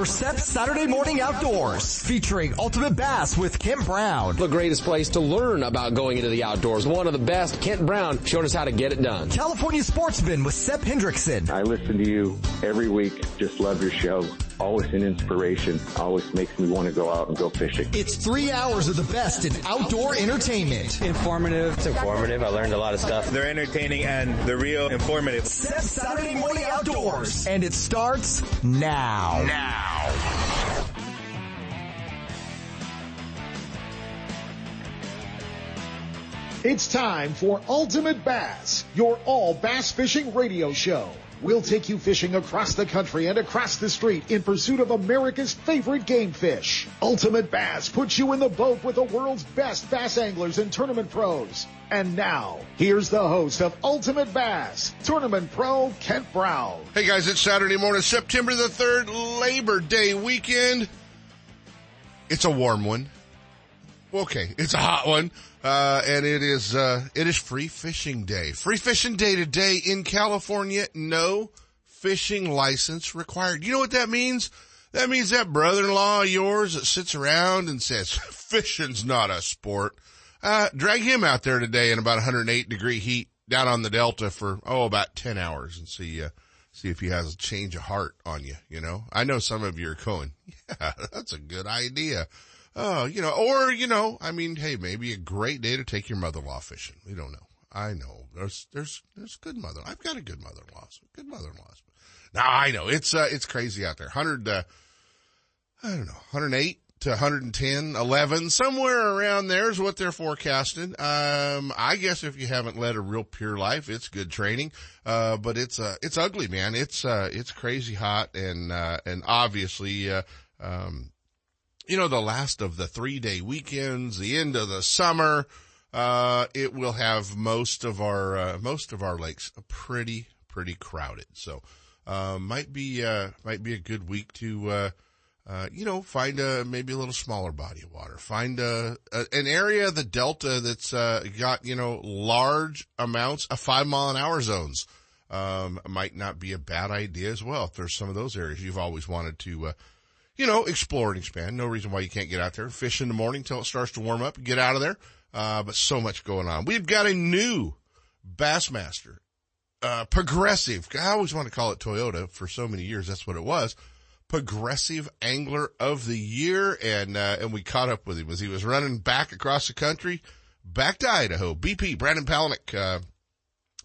for SEP's Saturday Morning Outdoors, featuring Ultimate Bass with Kent Brown. The greatest place to learn about going into the outdoors. One of the best, Kent Brown, showed us how to get it done. California Sportsman with Sep Hendrickson. I listen to you every week. Just love your show. Always an inspiration. Always makes me want to go out and go fishing. It's three hours of the best in outdoor entertainment. Informative. It's informative. I learned a lot of stuff. They're entertaining and they're real informative. SEP Saturday Morning Outdoors. And it starts now. Now. It's time for Ultimate Bass, your all bass fishing radio show. We'll take you fishing across the country and across the street in pursuit of America's favorite game fish. Ultimate Bass puts you in the boat with the world's best bass anglers and tournament pros. And now, here's the host of Ultimate Bass, Tournament Pro Kent Brown. Hey guys, it's Saturday morning, September the 3rd, Labor Day weekend. It's a warm one. Okay, it's a hot one. Uh, and it is, uh, it is free fishing day. Free fishing day today in California. No fishing license required. You know what that means? That means that brother-in-law of yours that sits around and says, fishing's not a sport. Uh, drag him out there today in about 108 degree heat down on the Delta for, oh, about 10 hours and see, uh, see if he has a change of heart on you, you know? I know some of you are going, yeah, that's a good idea. Oh, you know, or, you know, I mean, hey, maybe a great day to take your mother-in-law fishing. We don't know. I know. There's, there's, there's good mother. I've got a good mother-in-law. Good mother-in-laws. Now I know it's, uh, it's crazy out there. 100, uh, I don't know, 108 to 110, 11, somewhere around there is what they're forecasting. Um, I guess if you haven't led a real pure life, it's good training. Uh, but it's, uh, it's ugly, man. It's, uh, it's crazy hot and, uh, and obviously, uh, um, you know, the last of the three day weekends, the end of the summer, uh, it will have most of our, uh, most of our lakes pretty, pretty crowded. So, uh, might be, uh, might be a good week to, uh, uh, you know, find a, maybe a little smaller body of water. Find a, a an area of the delta that's, got, you know, large amounts of five mile an hour zones. Um, might not be a bad idea as well. If there's some of those areas you've always wanted to, uh, you know, explore and expand. No reason why you can't get out there, fish in the morning till it starts to warm up, get out of there. Uh, but so much going on. We've got a new Bassmaster, uh, progressive. I always want to call it Toyota for so many years. That's what it was. Progressive Angler of the Year. And, uh, and we caught up with him as he was running back across the country, back to Idaho. BP, Brandon Palaniuk, uh,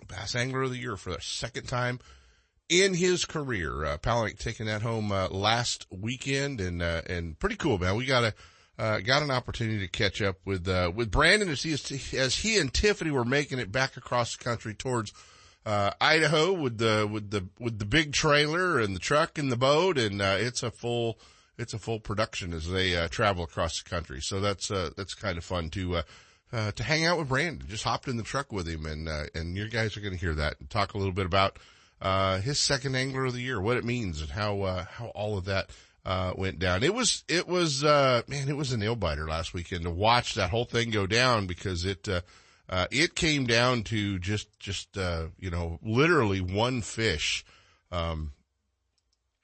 Bass Angler of the Year for the second time in his career. Uh, taking that home uh, last weekend, and uh, and pretty cool, man. We got a uh, got an opportunity to catch up with uh, with Brandon as he as he and Tiffany were making it back across the country towards uh, Idaho with the with the with the big trailer and the truck and the boat, and uh, it's a full it's a full production as they travel across the country. So that's uh, that's kind of fun to. To hang out with Brandon, just hopped in the truck with him, and and your guys are going to hear that and talk a little bit about uh, his second angler of the year, what it means and how, uh, how all of that, uh, went down. It was, it was, uh, man, it was a nail biter last weekend to watch that whole thing go down because it, uh, uh, it came down to just, just, uh, you know, literally one fish. Um,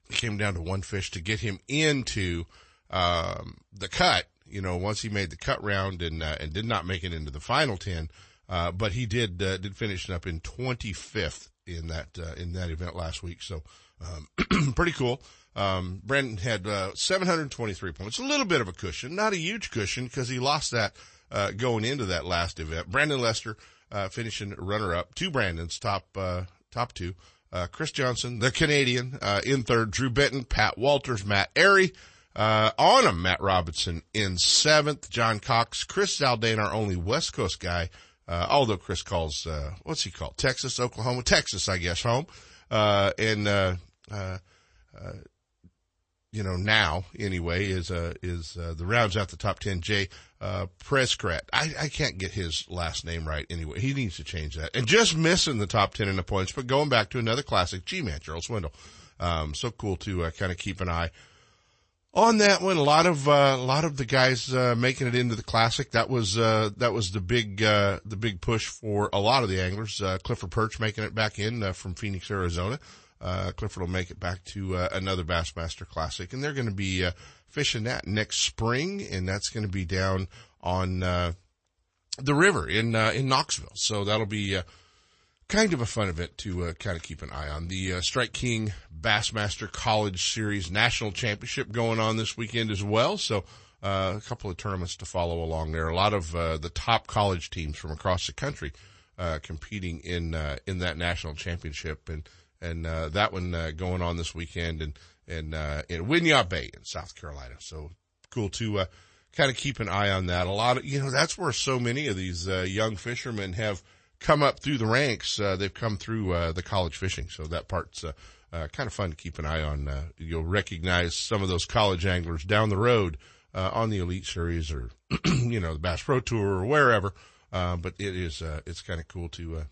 it came down to one fish to get him into, um, the cut, you know, once he made the cut round and, uh, and did not make it into the final 10. Uh, but he did, uh, did finish up in 25th in that uh, in that event last week. So um, pretty cool. Um, Brandon had uh, 723 points, a little bit of a cushion, not a huge cushion because he lost that uh, going into that last event. Brandon Lester uh, finishing runner up, two Brandons top uh, top two. Uh, Chris Johnston, the Canadian, in third. Drew Benton, Pat Walters, Matt Arey. on him, Matt Robinson in seventh. John Cox, Chris Zaldain, our only West Coast guy, uh, although Chris calls, uh, what's he called? Texas, Oklahoma, Texas, I guess, home. Uh, and, uh, uh, uh, you know, now anyway is, uh, is, uh, the rounds out the top 10, Jay, uh, Prescott. I, I can't get his last name right anyway. He needs to change that. And just missing the top 10 in the points, but going back to another classic, G-Man, Charles Swindle. Um, so cool to, uh, kind of keep an eye on that one, a lot of uh, a lot of the guys uh, making it into the classic. That was uh, that was the big uh, the big push for a lot of the anglers. Uh, Clifford Pirch making it back in uh, from Phoenix, Arizona. Clifford will make it back to another Bassmaster Classic, and they're going to be fishing that next spring, and that's going to be down on the river in in Knoxville. So that'll be kind of a fun event to kind of keep an eye on. The Strike King Bassmaster College Series National Championship going on this weekend as well. So. a couple of tournaments to follow along there. A lot of the top college teams from across the country competing in in that national championship, and and uh, that one uh, going on this weekend in uh, in Winyah Bay in South Carolina. So cool to uh, kind of keep an eye on that. A lot of you know that's where so many of these uh, young fishermen have come up through the ranks. Uh, they've come through uh, the college fishing, so that part's uh, kind of fun to keep an eye on. You'll recognize some of those college anglers down the road uh, on the Elite Series or you know the Bass Pro Tour or wherever. But it is uh, it's kind of cool to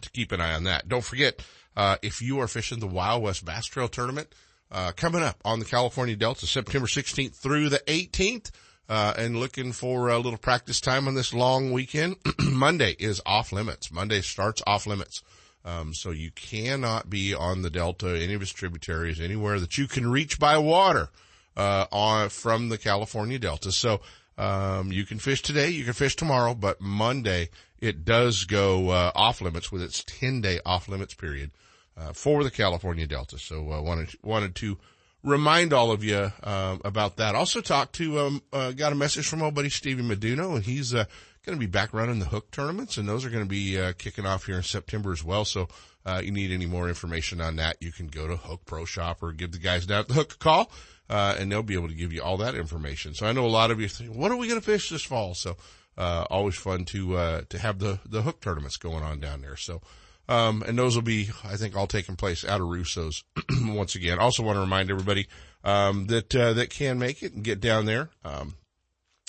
to keep an eye on that. Don't forget uh, if you are fishing the Wild West Bass Trail Tournament, uh, coming up on the California Delta, September 16th through the 18th, uh, and looking for a little practice time on this long weekend. Monday is off limits. Monday starts off limits. Um, so you cannot be on the Delta, any of its tributaries, anywhere that you can reach by water, uh, on, from the California Delta. So, um, you can fish today, you can fish tomorrow, but Monday it does go, uh, off limits with its 10 day off limits period uh, for the California Delta. So uh, wanted wanted to remind all of you uh, about that. Also talked to um, uh, got a message from old buddy Stevie Meduno, and he's uh, going to be back running the hook tournaments, and those are going to be uh, kicking off here in September as well. So. Uh you need any more information on that, you can go to Hook Pro Shop or give the guys down at the Hook a call, and they'll be able to give you all that information. So I know a lot of you think, what are we going to fish this fall? So, always fun to, to have the, the hook tournaments going on down there. So, um, and those will be, I think, all taking place out of Russo's once again. Also want to remind everybody, um, that, uh, that can make it and get down there. Um,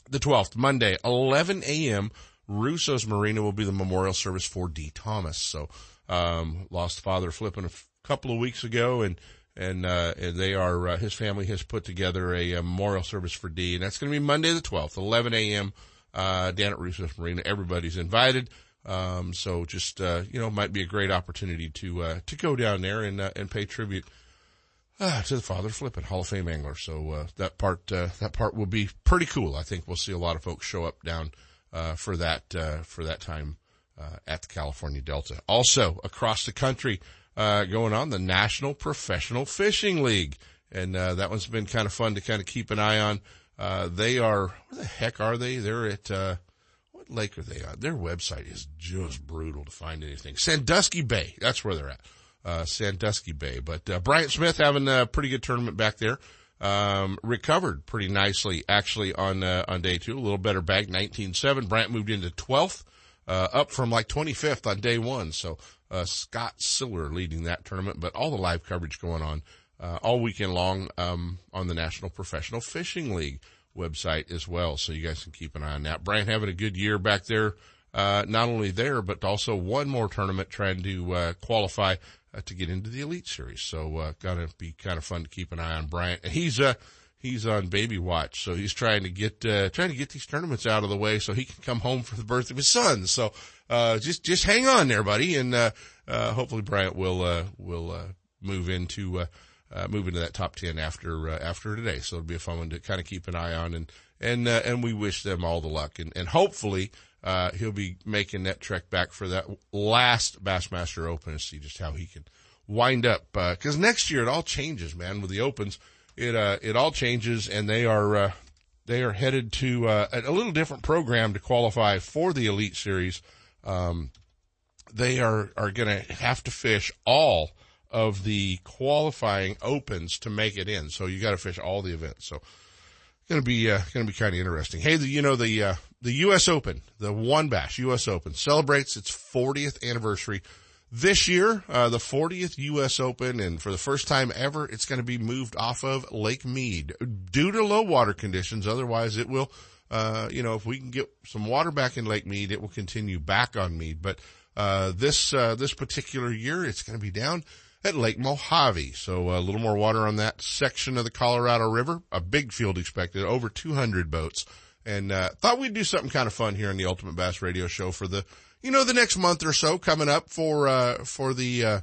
the 12th, Monday, 11 a.m., Russo's Marina will be the memorial service for Dee Thomas. So, um, lost father flipping a f- couple of weeks ago and, and, uh, and they are, uh, his family has put together a, a memorial service for D and that's going to be Monday the 12th, 11 a.m., uh, down at Russo's Marina. Everybody's invited. Um, so just, uh, you know, might be a great opportunity to, uh, to go down there and, uh, and pay tribute, uh, to the father flipping Hall of Fame angler. So, uh, that part, uh, that part will be pretty cool. I think we'll see a lot of folks show up down, uh, for that, uh, for that time, at the California Delta. Also across the country, uh, going on the National Professional Fishing League. And, uh, that one's been kind of fun to kind of keep an eye on. Uh, they are, where the heck are they? They're at, uh, what lake are they on? Their website is just brutal to find anything. Sandusky Bay. That's where they're at. Uh, Sandusky Bay. But, uh, Bryant Smith having a pretty good tournament back there. Um, recovered pretty nicely actually on, uh, on day two. A little better back, 19-7. Bryant moved into 12th, uh, up from like 25th on day one. So, uh, Scott Siller leading that tournament, but all the live coverage going on, uh, all weekend long, um, on the National Professional Fishing League website as well. So you guys can keep an eye on that. Brian having a good year back there. Uh, not only there, but also one more tournament trying to, uh, qualify uh, to get into the elite series. So, uh, gotta be kind of fun to keep an eye on Bryant. And he's, uh, he's on baby watch. So he's trying to get, uh, trying to get these tournaments out of the way so he can come home for the birth of his son. So, uh, just, just hang on there, buddy. And, hopefully Bryant will, uh, will, uh, move into, uh, move into that top 10 after, uh, after today. So it'll be a fun one to kind of keep an eye on and, and, uh, and we wish them all the luck and, and hopefully, uh, he'll be making that trek back for that last Bassmaster Open and see just how he can wind up. Uh, cause next year it all changes, man, with the opens. It, uh, it all changes and they are, uh, they are headed to, uh, a little different program to qualify for the Elite Series. Um, they are, are going to have to fish all of the qualifying opens to make it in. So you got to fish all the events. So going to be, uh, going to be kind of interesting. Hey, the, you know, the, uh, the U.S. Open, the WON Bass U.S. Open celebrates its 40th anniversary this year, uh, the 40th U.S. Open, and for the first time ever, it's going to be moved off of Lake Mead due to low water conditions. Otherwise, it will, uh, you know, if we can get some water back in Lake Mead, it will continue back on Mead. But, uh, this, uh, this particular year, it's going to be down at Lake Mojave. So a little more water on that section of the Colorado River. A big field expected, over 200 boats. And uh, thought we'd do something kind of fun here on the Ultimate Bass Radio Show for the, you know, the next month or so coming up for uh, for the uh,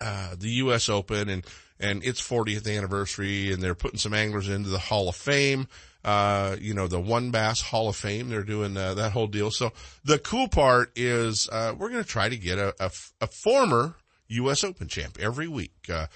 uh, the U.S. Open and, and its 40th anniversary and they're putting some anglers into the Hall of Fame. Uh, you know, the WON Bass Hall of Fame. They're doing uh, that whole deal. So the cool part is, uh, we're going to try to get a, a, a, former U.S. Open champ every week. Uh,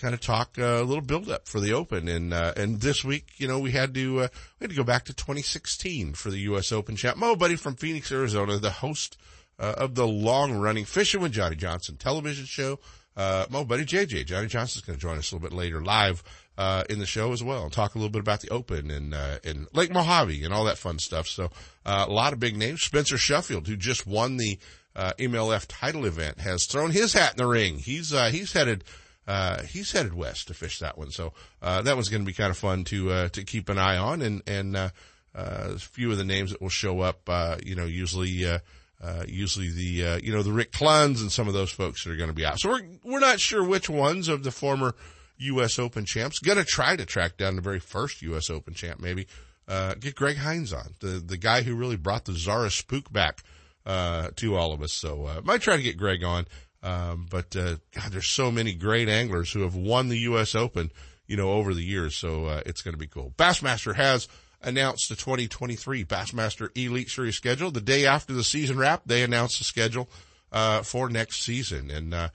kind of talk uh, a little build up for the Open. And, uh, and this week, you know, we had to, we had to go back to 2016 for the U.S. Open champ. Mo Buddy from Phoenix, Arizona, the host, of the long running Fishing with Johnny Johnson television show uh, my buddy JJ, Johnny Johnson's going to join us a little bit later live, uh, in the show as well and talk a little bit about the open and, uh, and Lake Mojave and all that fun stuff. So, uh, a lot of big names. Spencer Shuffield, who just won the, uh, MLF title event has thrown his hat in the ring. He's, uh, he's headed, uh, he's headed west to fish that one. So, uh, that one's going to be kind of fun to, uh, to keep an eye on and, and, uh, uh, a few of the names that will show up, uh, you know, usually, uh, uh, usually the, uh, you know, the Rick Clunns and some of those folks that are going to be out. So we're, we're not sure which ones of the former U.S. Open champs. Going to try to track down the very first U.S. Open champ, maybe, uh, get Greg Hines on, the, the guy who really brought the Zara spook back, uh, to all of us. So, uh, might try to get Greg on. Um, but, uh, God, there's so many great anglers who have won the U.S. Open, you know, over the years. So, uh, it's going to be cool. Bassmaster has, announced the 2023 Bassmaster Elite Series schedule. The day after the season wrap, they announced the schedule, uh, for next season. And, uh,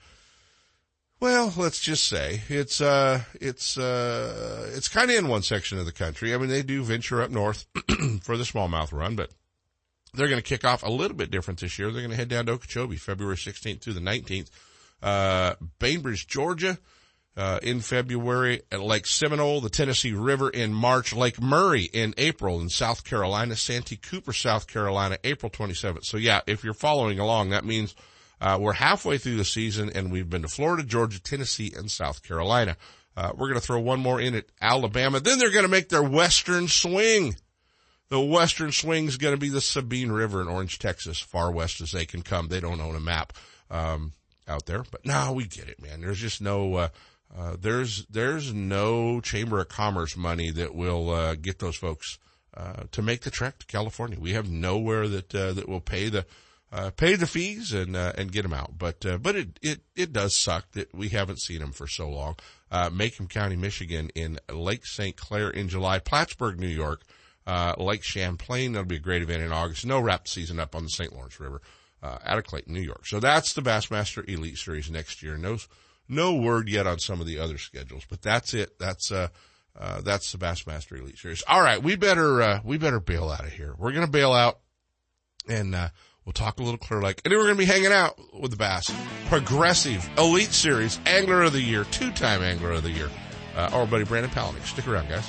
well, let's just say it's, uh, it's, uh, it's kind of in one section of the country. I mean, they do venture up north for the smallmouth run, but they're going to kick off a little bit different this year. They're going to head down to Okeechobee February 16th through the 19th. Uh, Bainbridge, Georgia, uh, in February at Lake Seminole, the Tennessee River in March, Lake Murray in April in South Carolina, Santee Cooper, South Carolina, April 27th. So yeah, if you're following along, that means uh, we're halfway through the season and we've been to Florida, Georgia, Tennessee, and South Carolina. Uh, we're going to throw one more in at Alabama. Then they're going to make their western swing. The western swing is going to be the Sabine River in Orange, Texas, far west as they can come. They don't own a map um, out there, but now we get it, man. There's just no uh, uh, there's there's no chamber of commerce money that will uh, get those folks uh, to make the trek to California. We have nowhere that uh, that will pay the uh, pay the fees and and get them out. But but it it it does suck that we haven't seen them for so long. Macomb County, Michigan, in Lake St. Clair in July, Plattsburgh, New York, Lake Champlain. That'll be a great event in August. No wrap season up on the St. Lawrence River. out of Clayton, New York. So that's the Bassmaster Elite Series next year. Those, no word yet on some of the other schedules, but that's it. That's, uh, uh, that's the Bassmaster Elite Series. All right. We better, uh, we better bail out of here. We're going to bail out and, uh, we'll talk a little Clear Lake and then we're going to be hanging out with the Bass Progressive Elite Series Angler of the Year, two-time Angler of the Year, uh, our buddy Brandon Palaniuk. Stick around, guys.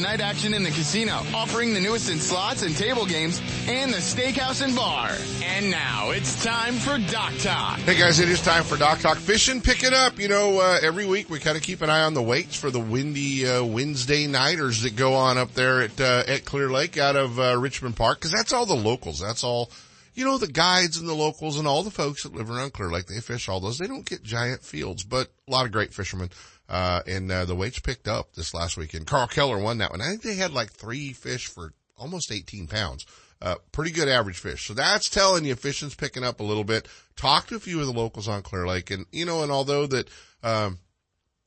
night action in the casino, offering the newest in slots and table games, and the steakhouse and bar. And now it's time for Dock Talk. Hey guys, it is time for Dock Talk Fishing. Pick it up. You know, uh, every week we kind of keep an eye on the weights for the windy uh, Wednesday nighters that go on up there at uh, at Clear Lake out of uh, Richmond Park because that's all the locals. That's all. You know, the guides and the locals and all the folks that live around Clear Lake, they fish all those. They don't get giant fields, but a lot of great fishermen. Uh, and, uh, the weights picked up this last weekend. Carl Keller won that one. I think they had like three fish for almost 18 pounds. Uh, pretty good average fish. So that's telling you fishing's picking up a little bit. Talk to a few of the locals on Clear Lake and, you know, and although that, um,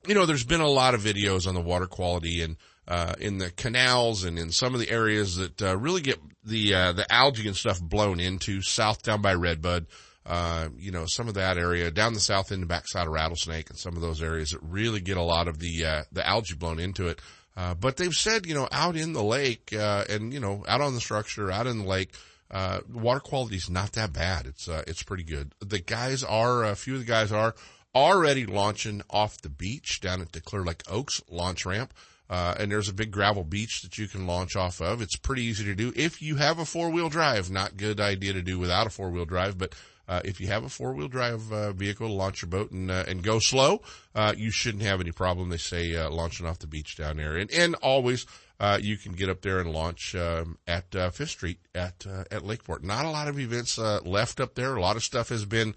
you know, there's been a lot of videos on the water quality and, uh, in the canals and in some of the areas that, uh, really get the, uh, the algae and stuff blown into south down by Redbud uh, you know, some of that area down the south end and backside of Rattlesnake and some of those areas that really get a lot of the, uh, the algae blown into it. Uh, but they've said, you know, out in the lake, uh, and, you know, out on the structure, out in the lake, uh, water quality is not that bad. It's, it's pretty good. The guys are, a few of the guys are already launching off the beach down at the Clear Lake Oaks launch ramp. Uh, and there's a big gravel beach that you can launch off of. It's pretty easy to do if you have a four wheel drive. Not good idea to do without a four wheel drive, but uh, if you have a four wheel drive uh, vehicle launch your boat and uh, and go slow, uh, you shouldn't have any problem. They say uh, launching off the beach down there, and and always uh, you can get up there and launch um, at Fifth Street at at Lakeport. Not a lot of events left up there. A lot of stuff has been.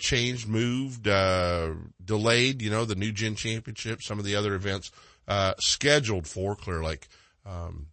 changed, moved, delayed, you know, the New Gen Championship, some of the other events, scheduled for Clear Lake. Um,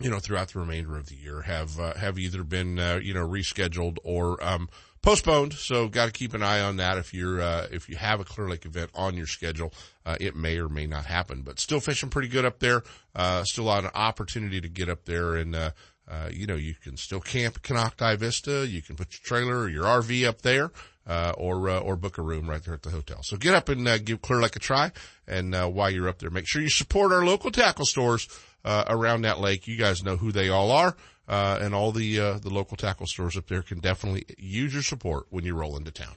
you know, throughout the remainder of the year have, uh, have either been, uh, you know, rescheduled or, um, postponed. So got to keep an eye on that. If you're, uh, if you have a Clear Lake event on your schedule, uh, it may or may not happen, but still fishing pretty good up there. Uh, still a lot of opportunity to get up there and, uh, uh, you know, you can still camp at Konocti Vista. You can put your trailer or your RV up there, uh, or, uh, or book a room right there at the hotel. So get up and, uh, give Clear Lake a try. And, uh, while you're up there, make sure you support our local tackle stores, uh, around that lake. You guys know who they all are. Uh, and all the, uh, the local tackle stores up there can definitely use your support when you roll into town.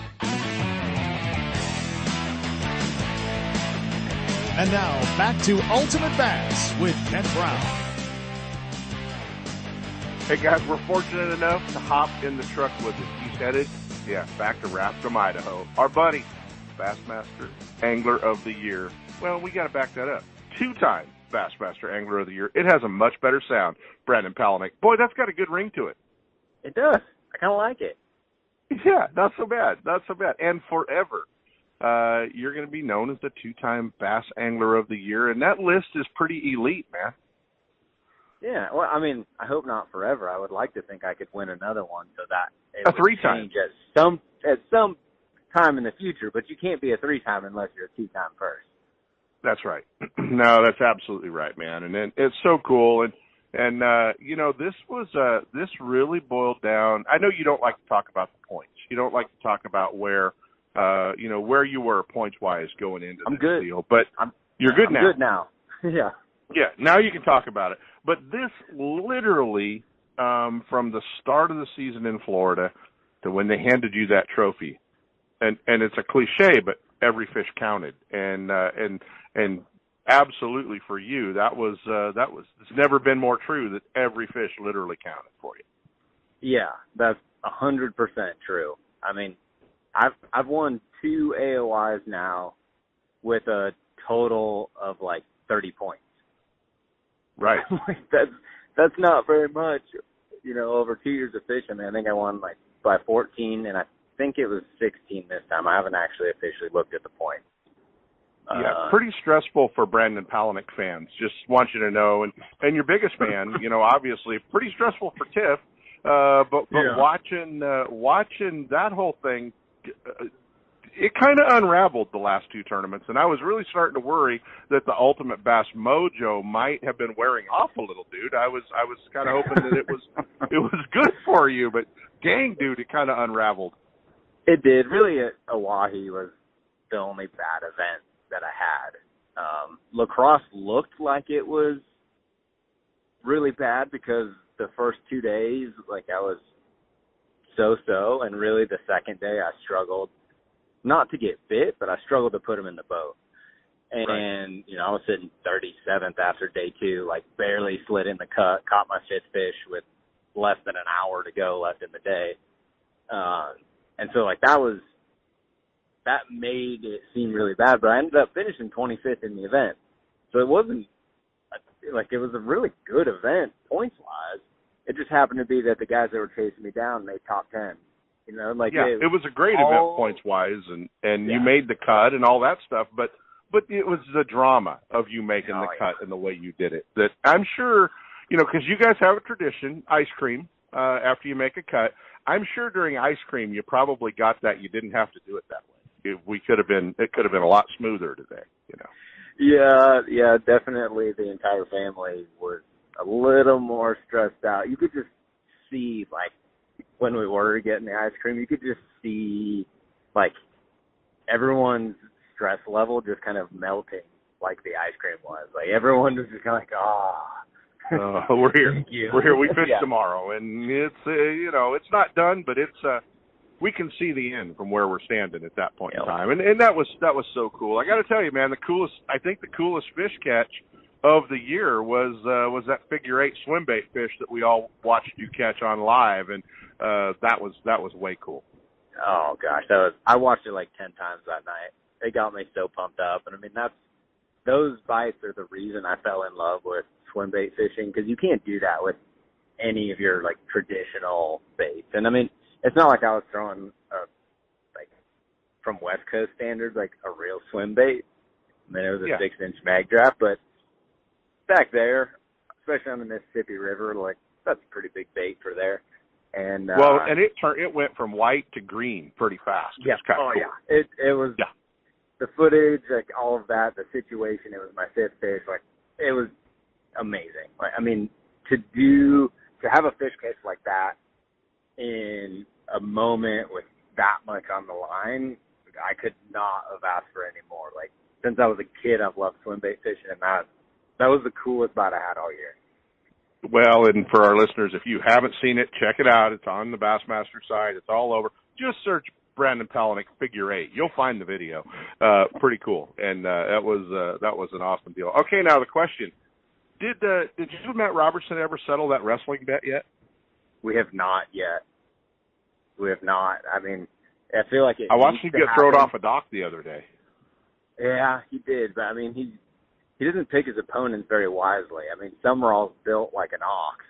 And now back to Ultimate Bass with Kent Brown. Hey guys, we're fortunate enough to hop in the truck with us. He's headed, yeah, back to Rathdrum, Idaho. Our buddy, Bassmaster Angler of the Year. Well, we got to back that up. Two-time Bassmaster Angler of the Year. It has a much better sound. Brandon Palaniuk. Boy, that's got a good ring to it. It does. I kind of like it. Yeah, not so bad. Not so bad. And forever, uh, you're going to be known as the two-time Bass Angler of the Year, and that list is pretty elite, man. Yeah, well, I mean, I hope not forever. I would like to think I could win another one, so that it a three-time at some at some time in the future. But you can't be a three-time unless you're a two-time first. That's right. no, that's absolutely right, man. And it, it's so cool. And and uh, you know, this was uh, this really boiled down. I know you don't like to talk about the points. You don't like to talk about where uh, you know where you were points wise going into I'm this good. deal, but I'm you're good I'm now. Good now. yeah. Yeah, now you can talk about it. But this literally, um, from the start of the season in Florida to when they handed you that trophy, and and it's a cliche, but every fish counted, and uh, and and absolutely for you, that was uh, that was it's never been more true that every fish literally counted for you. Yeah, that's a hundred percent true. I mean, I've I've won two AOYs now with a total of like thirty points. Right. that's that's not very much. You know, over two years of fishing, I think I won like by fourteen, and I think it was sixteen this time. I haven't actually officially looked at the points. Yeah, Uh, pretty stressful for Brandon Palaniuk fans. Just want you to know, and and your biggest fan, you know, obviously pretty stressful for Tiff. Uh, but but Yeah. watching uh, watching that whole thing, it kind of unraveled the last two tournaments, and I was really starting to worry that the Ultimate Bass mojo might have been wearing off a little, dude. I was I was kind of hoping that it was it was good for you, but dang, dude, it kind of unraveled. It did. Really, uh, Oahe was the only bad event that I had. Um, La Crosse looked like it was really bad because the first two days, like I was so-so, and really the second day I struggled not to get bit, but I struggled to put them in the boat. And you know, I was sitting 37th after day two, like barely slid in the cut, caught my fifth fish with less than an hour to go left in the day. Uh, and so like that was that made it seem really bad, but I ended up finishing 25th in the event. So it wasn't like it was a really good event points wise. It just happened to be that the guys that were chasing me down made top 10. You know, like yeah, it, it was a great all- event points wise, and and you made the cut and all that stuff. But but it was the drama of you making Oh, the yeah. cut and the way you did it. That I'm sure you know because you guys have a tradition, ice cream. Uh, after you make a cut, I'm sure during ice cream you probably got that you didn't have to do it that way. If we could have been, it could have been a lot smoother today. You know. Yeah, yeah, definitely. The entire family was a little more stressed out. You could just see, like, when we were getting the ice cream, you could just see, like, everyone's stress level just kind of melting, like the ice cream was. Like everyone was just kind of like, ah. Uh, we're here. We're here. We fish Yeah. tomorrow, and it's uh, you know it's not done, but it's uh we can see the end from where we're standing at that point in time, and and that was that was so cool. I got to tell you, man, the coolest I think the coolest fish catch of the year was uh was that figure eight swim bait fish that we all watched you catch on live, and uh that was that was way cool. Oh gosh, that was I watched it like ten times that night. It got me so pumped up, and I mean that's those bites are the reason I fell in love with swim bait fishing because you can't do that with any of your like traditional baits. And I mean, it's not like I was throwing a like from West Coast standards like a real swim bait. I mean, it was a Yeah. six inch mag draft, but back there, especially on the Mississippi River, like that's a pretty big bait for there. And uh, well, and it turned it went from white to green pretty fast. It yeah. Oh cool. yeah. It it was Yeah. the footage, like all of that, the situation. It was my fifth fish. Like it was amazing. Like I mean, to do to have a fish catch like that in a moment with that much on the line, I could not have asked for any more. Like since I was a kid, I've loved swim bait fishing, and that that was the coolest bite I had all year. Well, and for our listeners, if you haven't seen it, check it out. It's on the Bassmaster site. It's all over. Just search Brandon Palaniuk figure eight. You'll find the video. Uh, pretty cool. And, uh, that was, uh, that was an awesome deal. Okay. Now the question, did, uh, did you and Matt Robertson ever settle that wrestling bet yet? We have not yet. We have not. I mean, I feel like it I watched him get thrown off a dock the other day. Yeah, he did, but I mean, he he doesn't pick his opponents very wisely. I mean, Summerall's built like an ox,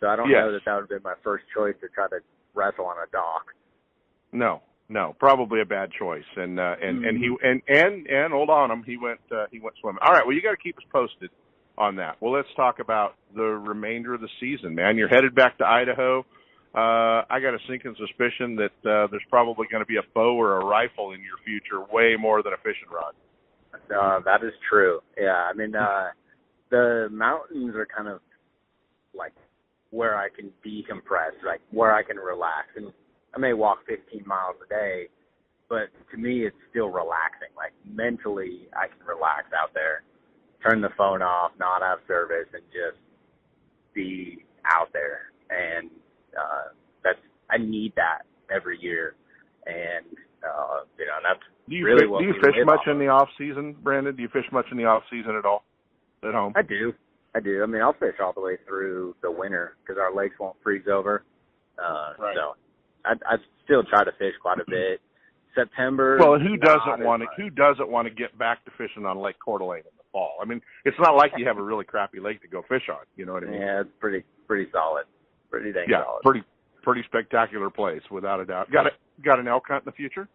so I don't Yes. know that that would have been my first choice to try to wrestle on a dock. No, no, probably a bad choice. And uh, and and he and and and hold on him. He went uh, he went swimming. All right. Well, you got to keep us posted on that. Well, let's talk about the remainder of the season, man. You're headed back to Idaho. Uh, I got a sinking suspicion that uh, there's probably going to be a bow or a rifle in your future, way more than a fishing rod. Uh, that is true. Yeah, I mean, uh, the mountains are kind of like where I can decompress, like where I can relax. And I may walk 15 miles a day, but to me, it's still relaxing. Like mentally, I can relax out there, turn the phone off, not have service, and just be out there. And uh, that's I need that every year. And uh, you know, that's Do you really fi- what do you fish much off in the off season, Brandon? Do you fish much in the off season at all at home? I do. I do. I mean, I'll fish all the way through the winter because our lakes won't freeze over. Uh, Right. So I, I still try to fish quite a bit. September. Well, who doesn't want to? Who doesn't want to get back to fishing on Lake Coeur d'Alene in the fall? I mean, it's not like you have a really crappy lake to go fish on. You know what I mean? Yeah, it's pretty pretty solid. Pretty dang Yeah, solid. pretty pretty spectacular place without a doubt. Got it. Got an elk hunt in the future?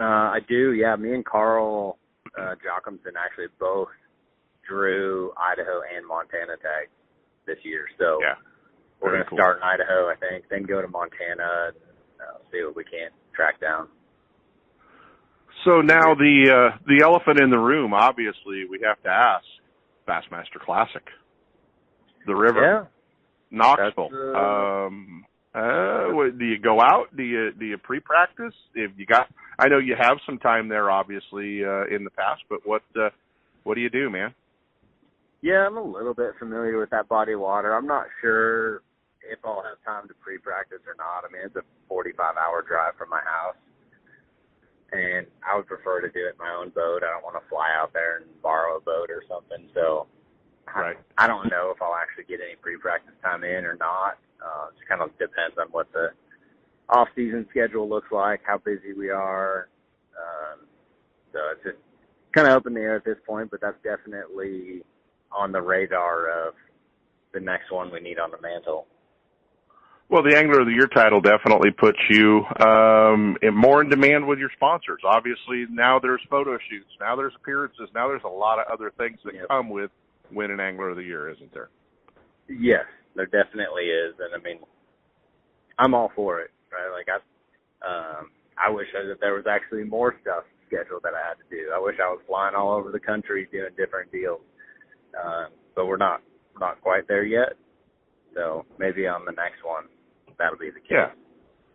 Uh, I do. Yeah, me and Carl uh, Jocumsen actually both drew Idaho and Montana tags this year. So Yeah, we're very gonna cool. start in Idaho, I think, then go to Montana and uh, see what we can track down. So now the uh, the elephant in the room. Obviously, we have to ask Bassmaster Classic, the river, Yeah. Knoxville. Uh, um, uh, what- do you go out? Do you do you pre-practice? If you got, I know you have some time there, obviously uh, in the past. But what uh, what do you do, man? Yeah, I'm a little bit familiar with that body of water. I'm not sure if I'll have time to pre-practice or not. I mean, it's a 45-hour drive from my house, and I would prefer to do it in my own boat. I don't want to fly out there and borrow a boat or something. So, Right. I don't know if I'll actually get any pre-practice time in or not. Uh, it just kind of depends on what the off-season schedule looks like, how busy we are. Um, so it's just kind of up in the air at this point, but that's definitely on the radar of the next one we need on the mantle. Well, the Angler of the Year title definitely puts you um, in more in demand with your sponsors. Obviously, now there's photo shoots, now there's appearances, now there's a lot of other things that come with winning Angler of the Year, isn't there? Yes, there definitely is, and I mean, I'm all for it. Right? Like I, um, I wish that there was actually more stuff scheduled that I had to do. I wish I was flying all over the country doing different deals, um, but we're not we're not quite there yet. So maybe on the next one, that'll be the case. Yeah.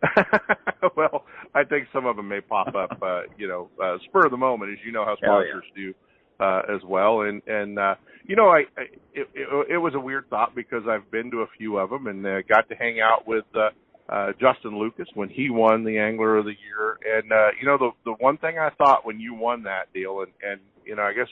well, I think some of them may pop up, uh, you know, uh, spur of the moment, as you know how Hell yeah. sponsors do, uh, as well. And, and, uh, you know, I, I it, it, it was a weird thought because I've been to a few of them and, uh, got to hang out with, uh, uh, Justin Lucas when he won the Angler of the Year. And, uh, you know, the, the one thing I thought when you won that deal and, and, you know, I guess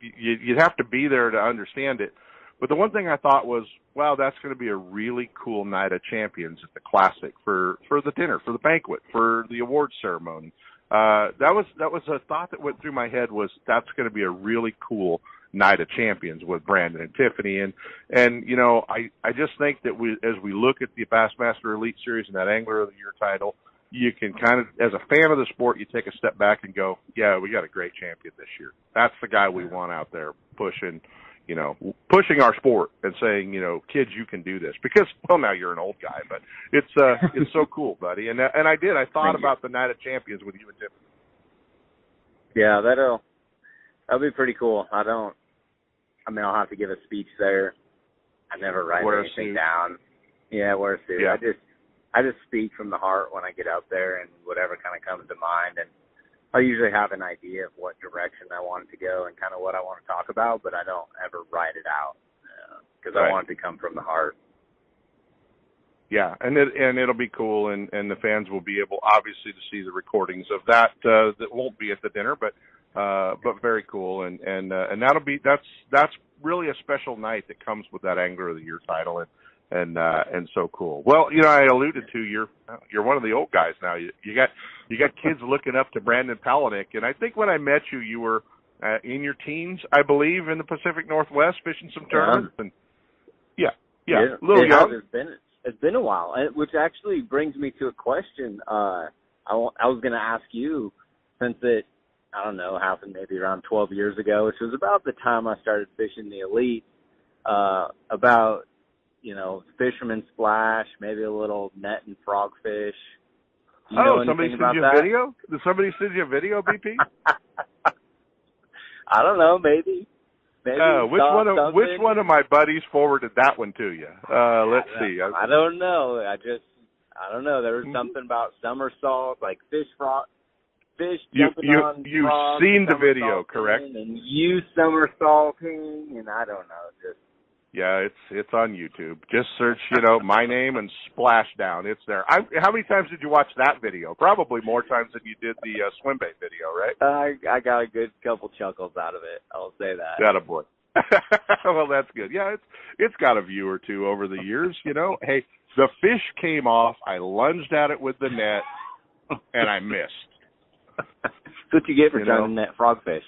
you, you'd have to be there to understand it. But the one thing I thought was, wow, that's going to be a really cool night of champions at the classic for for the dinner, for the banquet, for the awards ceremony. Uh, that was that was a thought that went through my head was that's going to be a really cool night of champions with Brandon and Tiffany and and you know I I just think that we as we look at the Bassmaster Elite Series and that Angler of the Year title, you can kind of as a fan of the sport you take a step back and go, yeah, we got a great champion this year. That's the guy we want out there pushing you know, pushing our sport and saying, you know, kids, you can do this because, well, now you're an old guy, but it's, uh, it's so cool, buddy. And, and I did, I thought Thank you. about the night of champions with you and Tiffany. Yeah, that'll that'll be pretty cool. I don't. I mean, I'll have to give a speech there. I never write Wear anything down. Yeah, wear a suit. Yeah. I just I just speak from the heart when I get out there and whatever kind of comes to mind. And I usually have an idea of what direction I want it to go and kind of what I want to talk about, but I don't ever write it out because Right. I want it to come from the heart. Yeah, and it and it'll be cool, and and the fans will be able obviously to see the recordings of that. Uh, that won't be at the dinner, but uh, but very cool, and and uh, and that'll be that's that's really a special night that comes with that Angler of the Year title, and and uh, and so cool. Well, you know, I alluded to you're you're one of the old guys now. You you got you got kids looking up to Brandon Palaniuk, and I think when I met you, you were uh, in your teens, I believe, in the Pacific Northwest fishing some tournaments, and yeah, yeah, It- a little it has. young. It's been it's been a while, and- which actually brings me to a question. Uh, I, I was going to ask you, since it I don't know happened maybe around 12 years ago, which was about the time I started fishing the elite. Uh, about you know fisherman splash, maybe a little net and frogfish. Do you know oh, anything somebody sent you that? a video? Did somebody send you a video, BP? I don't know, maybe. Maybe uh, which one of something. which one of my buddies forwarded that one to you? Uh, let's see. I don't know. I just I don't know. There Mm-hmm. was something about somersault, like fish frog, fish You- you- you've frogs, seen the video, correct? And you somersaulting, and I don't know. Just Yeah, it's it's on YouTube. Just search, you know, my name and splashdown. It's there. I, how many times did you watch that video? Probably more times than you did the uh, swim bait video, right? I I got a good couple chuckles out of it. I'll say that. That a boy. well, that's good. Yeah, it's it's got a view or two over the years. You know, hey, the fish came off. I lunged at it with the net, and I missed. That's what you get for You trying know? to net frogfish.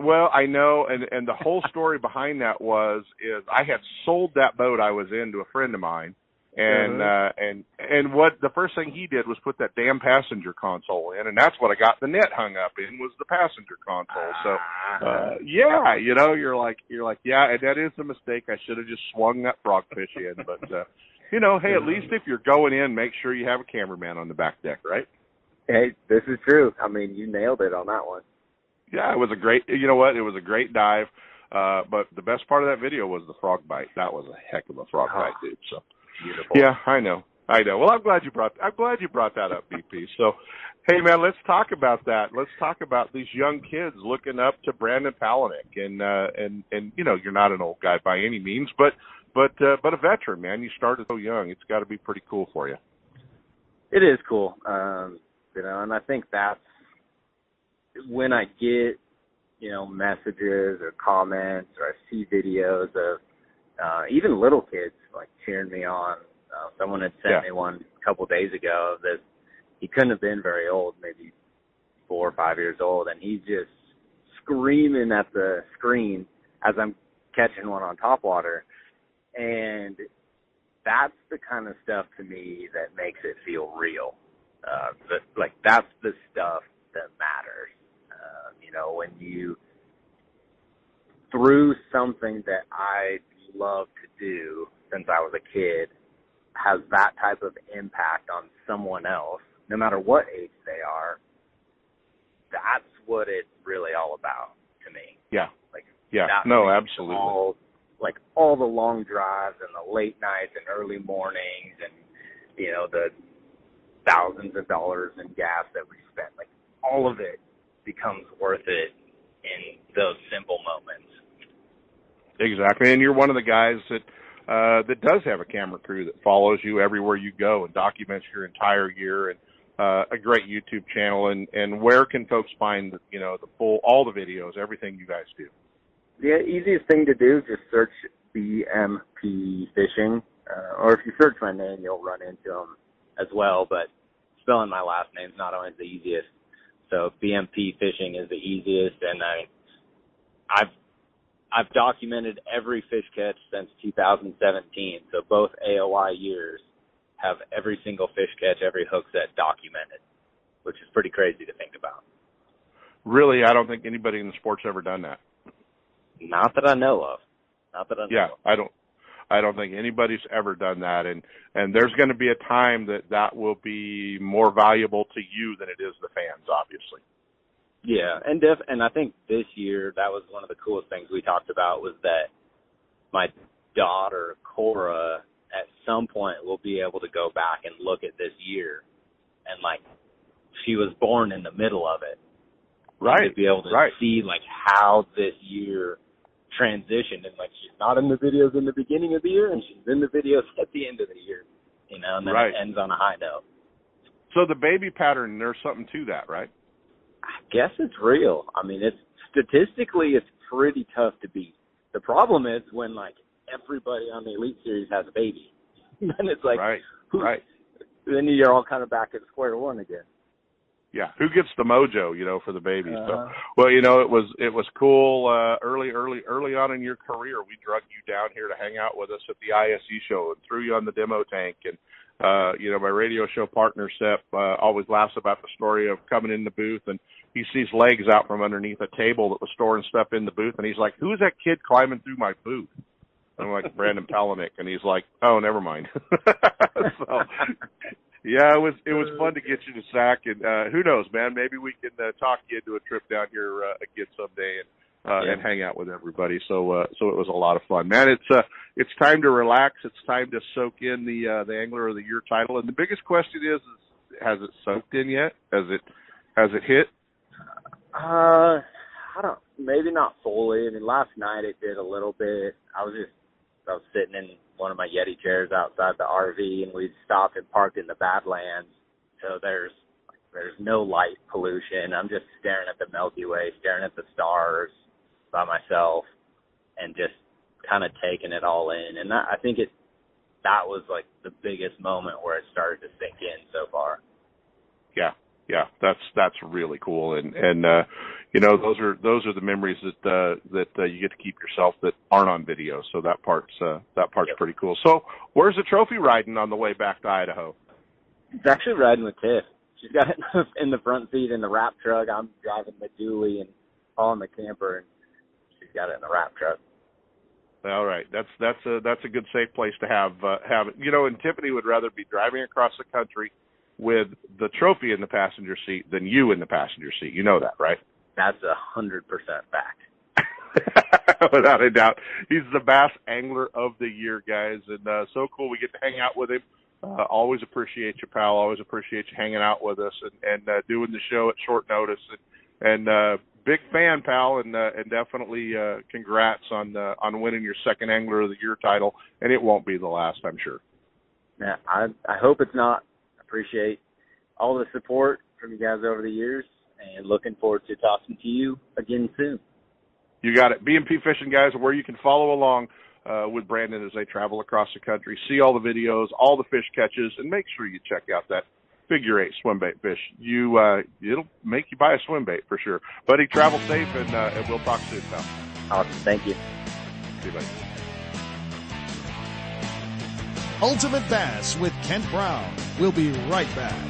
Well, I know, and and the whole story behind that was is I had sold that boat I was in to a friend of mine, and Uh-huh. uh and and what the first thing he did was put that damn passenger console in, and that's what I got the net hung up in was the passenger console. So, uh yeah, you know, you're like you're like yeah, and that is a mistake. I should have just swung that frogfish in, but uh you know, hey, at least if you're going in, make sure you have a cameraman on the back deck, right? Hey, this is true. I mean, you nailed it on that one. Yeah, it was a great. You know what? It was a great dive. Uh, but the best part of that video was the frog bite. That was a heck of a frog bite, dude. So Beautiful. yeah, I know, I know. Well, I'm glad you brought. I'm glad you brought that up, BP. So, hey man, let's talk about that. Let's talk about these young kids looking up to Brandon Palaniuk, and uh, and and you know, you're not an old guy by any means, but but uh, but a veteran, man. You started so young. It's got to be pretty cool for you. It is cool. Um, you know, and I think that's when I get, you know, messages or comments or I see videos of uh even little kids like cheering me on. Uh, someone had sent Yeah. me one a couple days ago that he couldn't have been very old, maybe four or five years old, and he's just screaming at the screen as I'm catching one on top water. And that's the kind of stuff to me that makes it feel real. Uh, the, like that's the stuff that matters. You know, when you through something that I love to do since I was a kid has that type of impact on someone else, no matter what age they are, that's what it's really all about to me. Yeah. Like Yeah. No, absolutely. All, like all the long drives and the late nights and early mornings and you know the thousands of dollars in gas that we spent. Like all of it becomes worth it in those simple moments. Exactly, and you're one of the guys that uh, that does have a camera crew that follows you everywhere you go and documents your entire year, and uh, a great YouTube channel. And and where can folks find you know the full all the videos, everything you guys do? The easiest thing to do is just search BMP Fishing, uh, or if you search my name, you'll run into them as well. But spelling my last name is not always the easiest. So BMP Fishing is the easiest, and I, I've I've documented every fish catch since 2017. So both AOY years have every single fish catch, every hook set documented, which is pretty crazy to think about. Really, I don't think anybody in the sport's ever done that. Not that I know of. Not that I know Yeah, of. I don't. I don't think anybody's ever done that, and and there's going to be a time that that will be more valuable to you than it is the fans, obviously. Yeah, and def and I think this year that was one of the coolest things we talked about was that my daughter Cora at some point will be able to go back and look at this year and like she was born in the middle of it. Right. To be able to right. see like how this year transitioned and like she's not in the videos in the beginning of the year and she's in the videos at the end of the year. You know, and then Right. it ends on a high note. So the baby pattern, there's something to that, right? I guess it's real. I mean, it's statistically it's pretty tough to beat. The problem is when like everybody on the Elite Series has a baby, then it's like, right, who, right. then you're all kind of back at square one again. Yeah, who gets the mojo, you know, for the baby? So, Uh-huh. well, you know, it was it was cool. Uh, early, early, early on in your career, we drug you down here to hang out with us at the ISE show and threw you on the demo tank. And uh, you know, my radio show partner Sep uh, always laughs about the story of coming in the booth and he sees legs out from underneath a table that was storing stuff in the booth, and he's like, "Who's that kid climbing through my booth?" And I'm like, "Brandon Palaniuk," and he's like, "Oh, never mind." so, yeah, it was it was fun to get you to Sac, and uh, who knows, man? Maybe we can uh, talk you into a trip down here uh, again someday and uh, Yeah. and hang out with everybody. So uh, so it was a lot of fun, man. It's uh it's time to relax. It's time to soak in the uh, the Angler of the Year title. And the biggest question is, is has it soaked in yet? Has it has it hit? Uh, I don't. Maybe not fully. I mean, last night it did a little bit. I was just, I was sitting in one of my Yeti chairs outside the RV, and we stopped and parked in the Badlands. So there's, there's no light pollution. I'm just staring at the Milky Way, staring at the stars by myself, and just kind of taking it all in. And that, I think it, that was like the biggest moment where it started to sink in so far. yeah yeah that's that's really cool and and uh you know those are those are the memories that uh that uh, you get to keep yourself that aren't on video. So that part's uh that part's pretty cool. So where's the trophy riding on the way back to idaho? It's actually riding with Tiff. She's got it in the front seat in the wrap truck. I'm driving the dually and hauling the camper, and she's got it in the wrap truck. all right. That's that's a that's a good safe place to have uh, have it. You know and tiffany would rather be driving across the country with the trophy in the passenger seat than you in the passenger seat. You know that right That's a hundred percent fact. without a doubt. He's the bass angler of the year, guys, and uh, so cool. We get to hang out with him. Uh, always appreciate you, pal. Always appreciate you hanging out with us and, and uh, doing the show at short notice. And, and uh, big fan, pal, and uh, and definitely uh, congrats on uh, on winning your second angler of the year title. And it won't be the last, I'm sure. Yeah, I I hope it's not. Appreciate all the support from you guys over the years, and looking forward to talking to you again soon. You got it. BMP Fishing guys, where you can follow along uh, with Brandon as they travel across the country, see all the videos, all the fish catches, and make sure you check out that figure eight swim bait fish. You uh, it'll make you buy a swim bait for sure. Buddy, travel safe, and uh, and we'll talk soon, pal. Awesome. Thank you. See you, buddy. Ultimate Bass with Kent Brown. We'll be right back.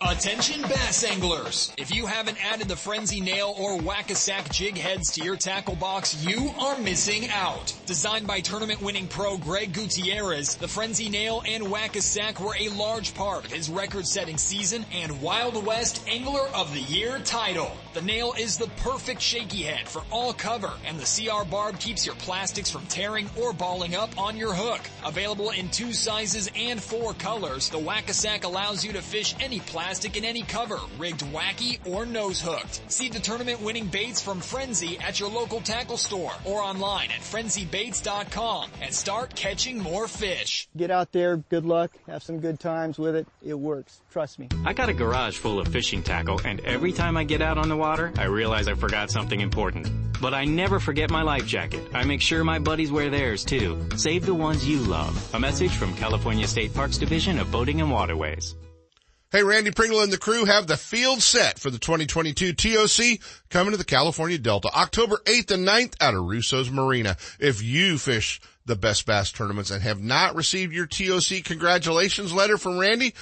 Attention bass anglers. If you haven't added the Frenzy Nail or Whack-A-Sack jig heads to your tackle box, you are missing out. Designed by tournament winning pro Greg Gutierrez, the Frenzy Nail and Whack-A-Sack were a large part of his record setting season and Wild West Angler of the Year title. The nail is the perfect shaky head for all cover and the CR barb keeps your plastics from tearing or balling up on your hook. Available in two sizes and four colors, the Whack-A-Sack allows you to fish any plastic in any cover, rigged wacky or nose hooked. See the tournament winning baits from Frenzy at your local tackle store or online at frenzybaits.com and start catching more fish. Get out there, good luck, have some good times with it. It works. Trust me. I got a garage full of fishing tackle and every time I get out on the water, I realize I forgot something important. But I never forget my life jacket. I make sure my buddies wear theirs too. Save the ones you love. A message from California State Parks Division of Boating and Waterways. Hey, Randy Pringle and the crew have the field set for the 2022 TOC coming to the California Delta, October 8th and 9th out of Russo's Marina. If you fish the best bass tournaments and have not received your TOC congratulations letter from Randy,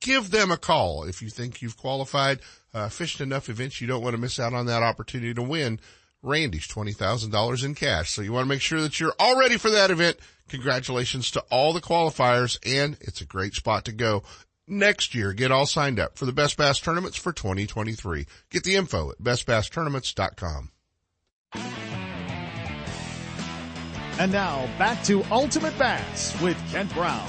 give them a call. If you think you've qualified, uh, fished enough events, you don't want to miss out on that opportunity to win Randy's $20,000 in cash. So you want to make sure that you're all ready for that event. Congratulations to all the qualifiers and it's a great spot to go next year. Get all signed up for the Best Bass Tournaments for 2023. Get the info at bestbasstournaments.com. And now back to Ultimate Bass with Kent Brown.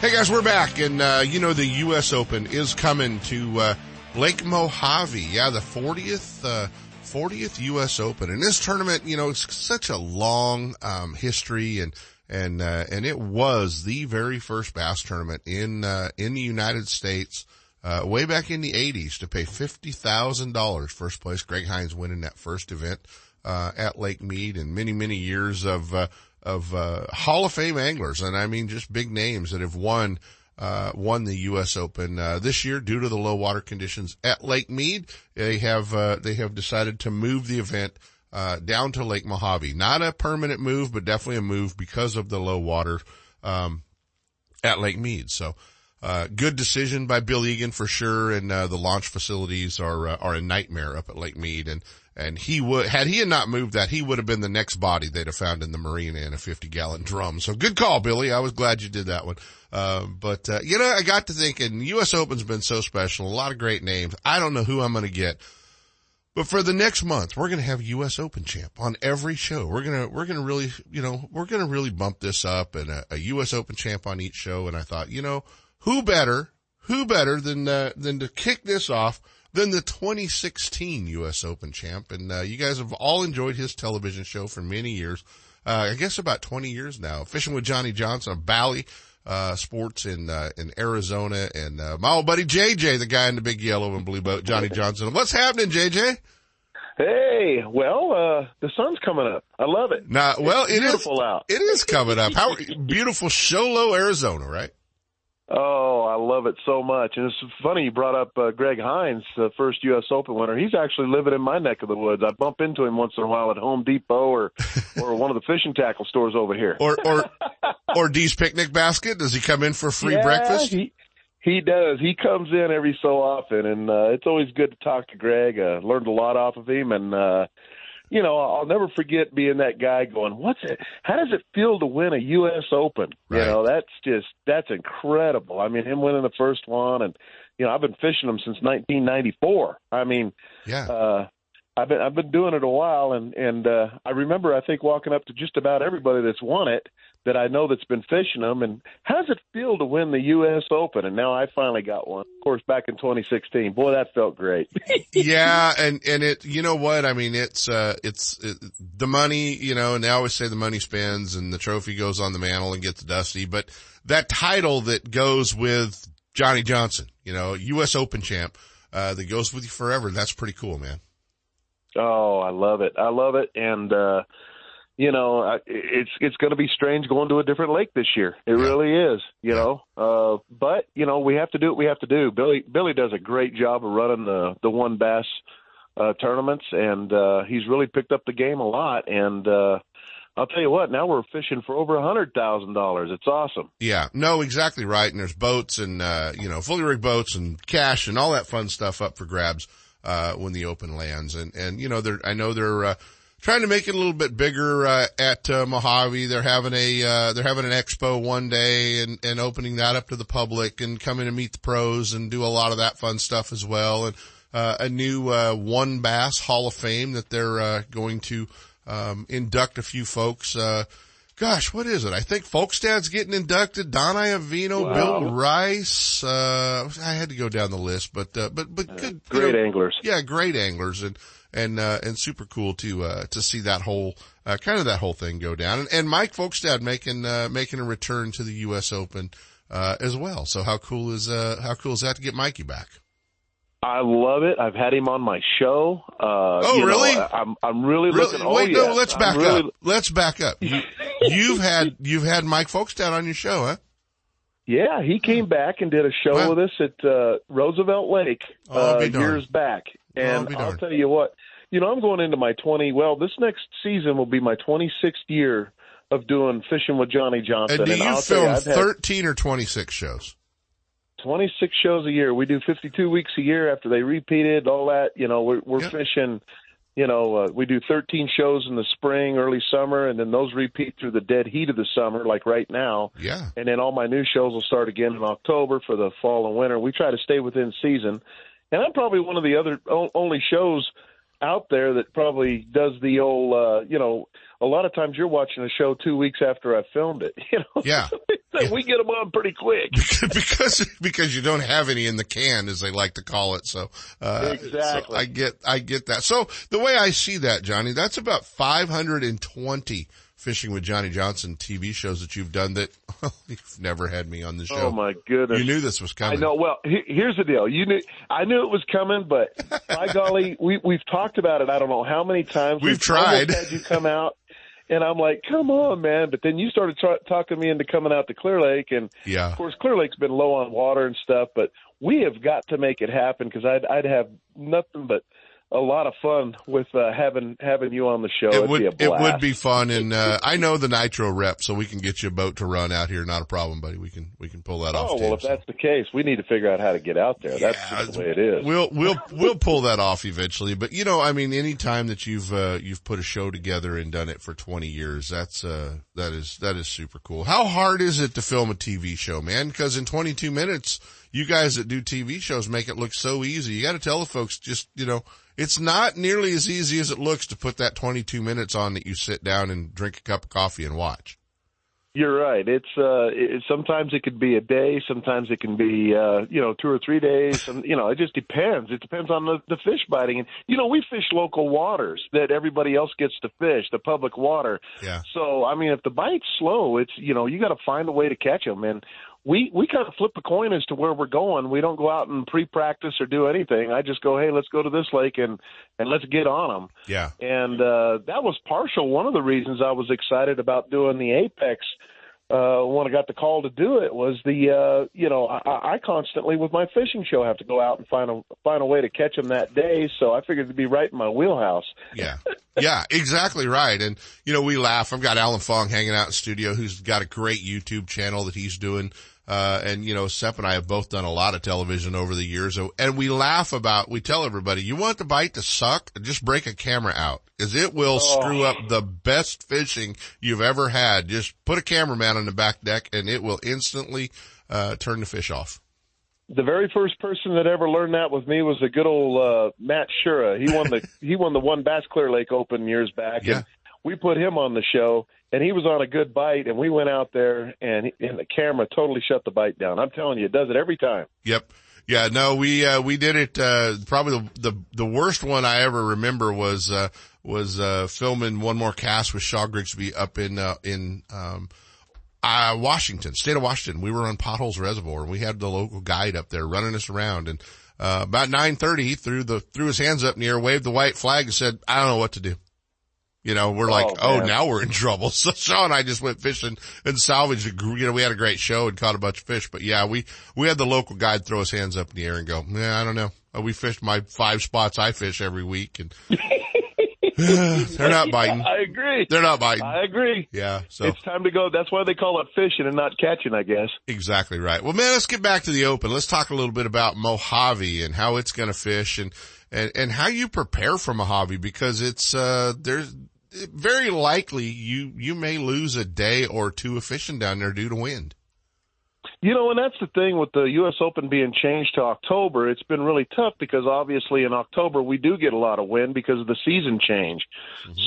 Hey guys, we're back and, uh, you know, the U.S. Open is coming to, uh, Lake Mojave. Yeah, the 40th, uh, 40th U.S. Open. And this tournament, you know, it's such a long, um, history and, and, uh, and it was the very first bass tournament in, uh, in the United States, uh, way back in the eighties to pay $50,000 first place. Greg Hines winning that first event, uh, at Lake Mead and many, many years of, uh, of, uh, Hall of Fame anglers. And I mean, just big names that have won, won the U.S. Open this year due to the low water conditions at Lake Mead. They have they have decided to move the event uh, down to Lake Mojave. Not a permanent move, but definitely a move because of the low water um, at Lake Mead. So. Uh, good decision by Bill Egan for sure, and uh, the launch facilities are are a nightmare up at Lake Mead, and and he would had he had not moved that, he would have been the next body they'd have found in the marina in a fifty gallon drum. So good call, Billy. I was glad you did that one. Um, but, uh, you know, I got to thinking U.S. Open's been so special, a lot of great names. I don't know who I'm going to get. But for the next month, we're going to have U.S. Open champ on every show. We're going to, we're going to really, you know, we're going to really bump this up and a, a, U.S. Open champ on each show. And I thought, you know, who better, who better than, uh, than to kick this off than the 2016 U.S. Open champ. And, uh, you guys have all enjoyed his television show for many years. Uh, I guess about 20 years now. Fishing with Johnny Johnson of Bally uh, sports in, uh, in Arizona and, uh, my old buddy JJ, the guy in the big yellow and blue boat, Johnny Johnson. What's happening, JJ? Hey, well, uh, the sun's coming up. I love it. Now, well, it's it beautiful is, out. It is coming up. How beautiful Show Low, Arizona, right? Oh, I love it so much. And it's funny you brought up uh, Greg Hines, the first U.S. Open winner. He's actually living in my neck of the woods. I bump into him once in a while at Home Depot or or one of the fishing tackle stores over here. Or or or Dee's Picnic Basket. Does he come in for free yeah, breakfast? He, he does. He comes in every so often, and uh, it's always good to talk to Greg. Uh, learned a lot off of him, and uh, you know, I'll never forget being that guy going, "What's it? How does it feel to win a U.S. Open?" Right. You know, that's just that's incredible. I mean, him winning the first one, and you know, I've been fishing them since 1994. I mean, yeah. Uh, I've been I've been doing it a while, and and uh, I remember I think walking up to just about everybody that's won it that I know that's been fishing them, and how does it feel to win the U.S. Open? And now I finally got one. Of course, back in 2016, boy, that felt great. yeah, and and it, you know what? I mean, it's uh, it's it, the money, you know, and they always say the money spends, and the trophy goes on the mantle and gets dusty, but that title that goes with Johnny Johnson, you know, U.S. Open champ, uh, that goes with you forever. That's pretty cool, man. Oh, I love it. I love it. And, uh, you know, it's, it's going to be strange going to a different lake this year. It really is, you know, uh, but you know, we have to do what we have to do. Billy, Billy does a great job of running the, the WON Bass, uh, tournaments and, uh, he's really picked up the game a lot. And, uh, I'll tell you what, now we're fishing for over a hundred thousand dollars. It's awesome. Yeah, no, exactly right. And there's boats and, uh, you know, fully rigged boats and cash and all that fun stuff up for grabs, uh, when the open lands. And, and, you know, they're, I know they're, uh, trying to make it a little bit bigger, uh, at, uh, Mojave. They're having a, uh, they're having an expo one day and, and opening that up to the public and coming to meet the pros and do a lot of that fun stuff as well. And, uh, a new, uh, WON Bass Hall of Fame that they're, uh, going to, um, induct a few folks. Uh, gosh, what is it? I think Folkestad's getting inducted. Don Iovino, Wow. Bill Rice. Uh, I had to go down the list, but, uh, but, but good. you Great know, anglers. Yeah, great anglers and, and, uh, and super cool to, uh, to see that whole, uh, kind of that whole thing go down. And, and Mike Folkestad making, uh, making a return to the U.S. Open, uh, as well. So how cool is, uh, how cool is that to get Mikey back? I love it. I've had him on my show. Uh, Oh, you know, really? I- I'm I'm really, Really? looking. Oh, Wait, yes. no, let's I'm back really- up. Let's back up. You, you've had, you've had Mike Folkestad on your show, huh? Yeah, he came back and did a show with us at uh, Roosevelt Lake Oh, uh, years back. Oh, And be I'll tell you what, you know, I'm going into my 20. Well, this next season will be my 26th year of doing fishing with Johnny Johnson. And do you I'll tell you, film 13 or 26 shows? 26 shows a year. We do 52 weeks a year after they repeated all that. You know, we're, we're fishing. You know, uh, we do 13 shows in the spring, early summer, and then those repeat through the dead heat of the summer, like right now. Yeah. And then all my new shows will start again in October for the fall and winter. We try to stay within season. And I'm probably one of the other o- only shows out there that probably does the old, uh, you know, a lot of times you're watching a show two weeks after I filmed it. You know, Yeah. we get them on pretty quick. because, because you don't have any in the can, as they like to call it. So, uh, Exactly. so I get, I get that. So the way I see that, Johnny, that's about 520 fishing with Johnny Johnson TV shows that you've done that you've never had me on the show. Oh my goodness! You knew this was coming. I know. Well, he, here's the deal. You knew. I knew it was coming, but by golly, we we've talked about it. I don't know how many times We've tried. Had you come out, and I'm like, come on, man! But then you started tra- talking me into coming out to Clear Lake, and Yeah. of course, Clear Lake's been low on water and stuff. But we have got to make it happen because I'd I'd have nothing but a lot of fun with uh, having having you on the show. It It'd would, be it would be fun. And, uh, I know the Nitro rep, so we can get you a boat to run out here. Not a problem, buddy. We can, we can pull that off. Oh well, if that's the case, we need to figure out how to get out there. That's just the way it is. We'll we'll we'll pull that off eventually. But you know, I mean, any time that you've uh, you've put a show together and done it for twenty years, that's uh that is that is super cool. How hard is it to film a TV show, man? Because in twenty two minutes, you guys that do TV shows make it look so easy. You got to tell the folks just you know. It's not nearly as easy as it looks to put that 22 minutes on that you sit down and drink a cup of coffee and watch. You're right. It's uh it, sometimes it could be a day, sometimes it can be uh you know 2 or 3 days, and you know, it just depends. It depends on the the fish biting and you know, we fish local waters that everybody else gets to fish, the public water. Yeah. So, I mean, if the bite's slow, it's you know, you got to find a way to catch them and we we kind of flip a coin as to where we're going. We don't go out and pre-practice or do anything. I just go, "Hey, let's go to this lake and and let's get on them." Yeah. and uh, that was partial. One of the reasons I was excited about doing the Apex uh, when I got the call to do it was the uh, you know I, I constantly with my fishing show have to go out and find a find a way to catch them that day. So I figured it'd be right in my wheelhouse. Yeah. Yeah, exactly right. And, you know, we laugh. I've got Alan Fong hanging out in studio who's got a great YouTube channel that he's doing. Uh, and you know, Sep and I have both done a lot of television over the years. And we laugh about, we tell everybody, you want the bite to suck? Just break a camera out. Cause it will screw up the best fishing you've ever had. Just put a cameraman on the back deck and it will instantly, uh, turn the fish off. The very first person that ever learned that with me was the good old uh, Matt Shura. He won the he won the WON Bass Clear Lake Open years back, Yeah. and we put him on the show. And he was on a good bite, and we went out there, and, and the camera totally shut the bite down. I'm telling you, it does it every time. Yep. Yeah, no, we, uh, we did it, uh, probably the, the, the worst one I ever remember was, uh, was, uh, filming one more cast with Shaw Grigsby up in, uh, in, um, uh, Washington, state of Washington. We were on Potholes Reservoir and we had the local guide up there running us around and, uh, about 930, he threw the, threw his hands up in the air, waved the white flag and said, I don't know what to do. You know, we're like, Oh, oh, now we're in trouble. So Shaw and I just went fishing and salvaged, a, you know, we had a great show and caught a bunch of fish. But yeah, we, we had the local guide throw his hands up in the air and go, yeah, I don't know. Uh, we fished my five spots I fish every week and They're not biting. I agree. They're not biting. I agree. Yeah. So It's time to go. That's why they call it fishing and not catching, I guess. Exactly right. Well, man, let's get back to the open. Let's talk a little bit about Mojave and how it's going to fish and, and, and how you prepare for Mojave because it's, uh, there's very likely you, you may lose a day or two of fishing down there due to wind. You know, and that's the thing with the U.S. Open being changed to October. It's been really tough because obviously in October we do get a lot of wind because of the season change.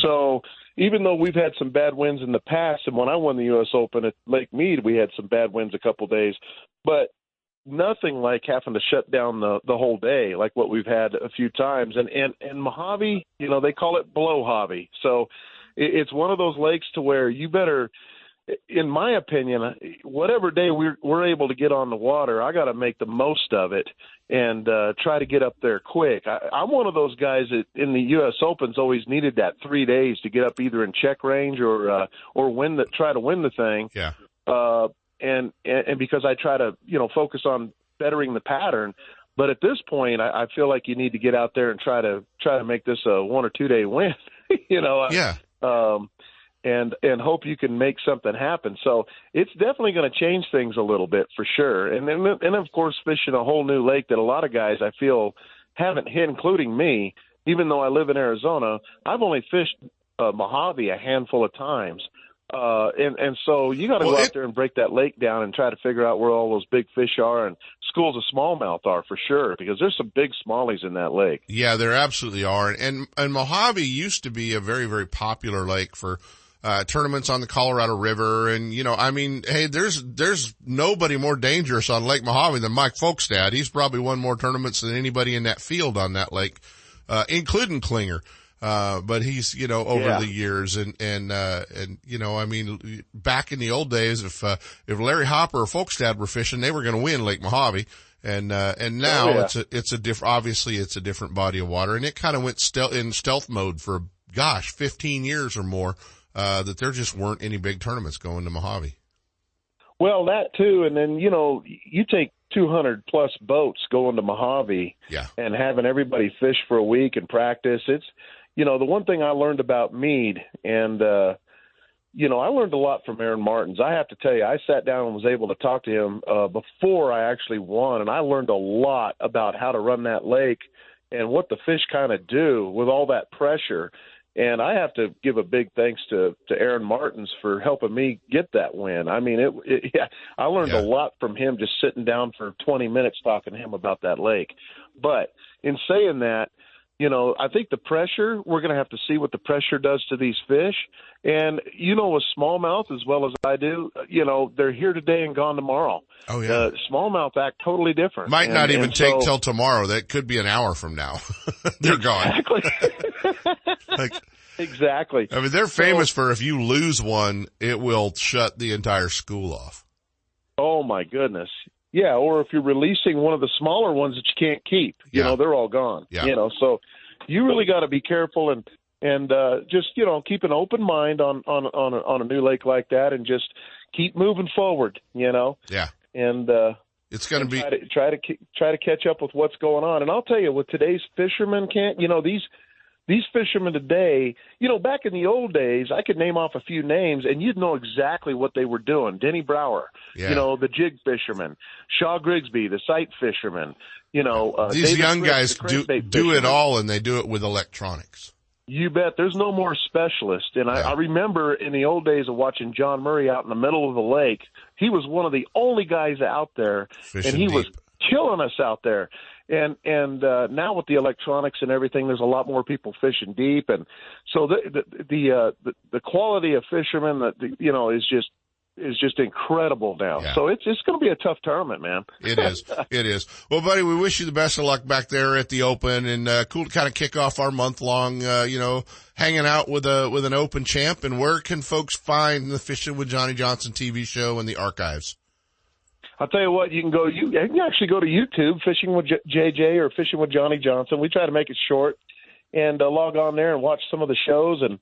So even though we've had some bad winds in the past, and when I won the U.S. Open at Lake Mead, we had some bad winds a couple days, but nothing like having to shut down the the whole day like what we've had a few times. And and and Mojave, you know, they call it blowhobby. So it, it's one of those lakes to where you better in my opinion, whatever day we're we're able to get on the water, I got to make the most of it and uh, try to get up there quick. I, I'm one of those guys that in the U.S. Opens always needed that three days to get up either in check range or uh, or win the try to win the thing. Yeah. Uh, and, and because I try to you know focus on bettering the pattern. But at this point, I, I feel like you need to get out there and try to try to make this a one or two day win. you know. Yeah. Um, and and hope you can make something happen. So it's definitely going to change things a little bit for sure. And then and of course fishing a whole new lake that a lot of guys I feel haven't hit, including me. Even though I live in Arizona, I've only fished uh, Mojave a handful of times. Uh, and, and so you got to Well, go it- out there and break that lake down and try to figure out where all those big fish are and schools of smallmouth are for sure, because there's some big smallies in that lake. Yeah, there absolutely are. And, and Mojave used to be a very, very popular lake for, uh, tournaments on the Colorado River. And, you know, I mean, hey, there's, there's nobody more dangerous on Lake Mojave than Mike Folkestad. He's probably won more tournaments than anybody in that field on that lake, uh, including Klinger. Uh, but he's, you know, over Yeah. the years and, and, uh, and, you know, I mean, back in the old days, if, uh, if Larry Hopper or Folkestad were fishing, they were going to win Lake Mojave. And, uh, and now Oh, yeah. it's a, it's a different, obviously it's a different body of water and it kind of went stealth, in stealth mode for, gosh, 15 years or more, uh, that there just weren't any big tournaments going to Mojave. Well, that too, and then you know you take 200 plus boats going to Mojave, Yeah. and having everybody fish for a week and practice. It's you know the one thing I learned about Mead, and uh, you know I learned a lot from Aaron Martens. I have to tell you, I sat down and was able to talk to him uh, before I actually won, and I learned a lot about how to run that lake and what the fish kind of do with all that pressure. And I have to give a big thanks to to Aaron Martens for helping me get that win. I mean, it, it yeah, I learned Yeah. a lot from him just sitting down for 20 minutes talking to him about that lake. But in saying that, you know, I think the pressure, we're going to have to see what the pressure does to these fish. And, you know, with smallmouth as well as I do, you know, they're here today and gone tomorrow. Oh yeah. Uh, smallmouth act totally different. Might And- not even take so- till tomorrow. That could be an hour from now. They're gone. Exactly. Like, exactly. I mean, they're famous for if you lose one, it will shut the entire school off. Oh my goodness. Yeah, or if you're releasing one of the smaller ones that you can't keep, you Yeah. know, they're all gone. Yeah. You know, so you really got to be careful and and uh just, you know, keep an open mind on on on a, on a new lake like that and just keep moving forward, you know. Yeah. And uh It's going to be, try to try to try to catch up with what's going on. And I'll tell you, with today's fishermen, can't you know these these fishermen today? You know, back in the old days, I could name off a few names, and you'd know exactly what they were doing. Denny Brauer, Yeah. you know, the jig fisherman, Shaw Grigsby, the sight fisherman. You know, uh, these David young Fritts, guys the do, do it all and they do it with electronics. You bet. There's no more specialist. And I, Yeah. I remember in the old days of watching John Murray out in the middle of the lake, he was one of the only guys out there, Fishing and he was deep. killing us out there. And and uh, now with the electronics and everything, there's a lot more people fishing deep, and so the the the uh, the, the quality of fishermen that the, you know is just is just incredible now. Yeah. So it's it's going to be a tough tournament, man. It is. It is. Well, buddy, we wish you the best of luck back there at the Open and, uh, cool to kind of kick off our month long, uh, you know, hanging out with a, with an Open champ. And where can folks find the Fishing with Johnny Johnson TV show and the archives? I'll tell you what, you can go. You, you can actually go to YouTube, fishing with J- JJ or fishing with Johnny Johnson. We try to make it short, and uh, log on there and watch some of the shows. And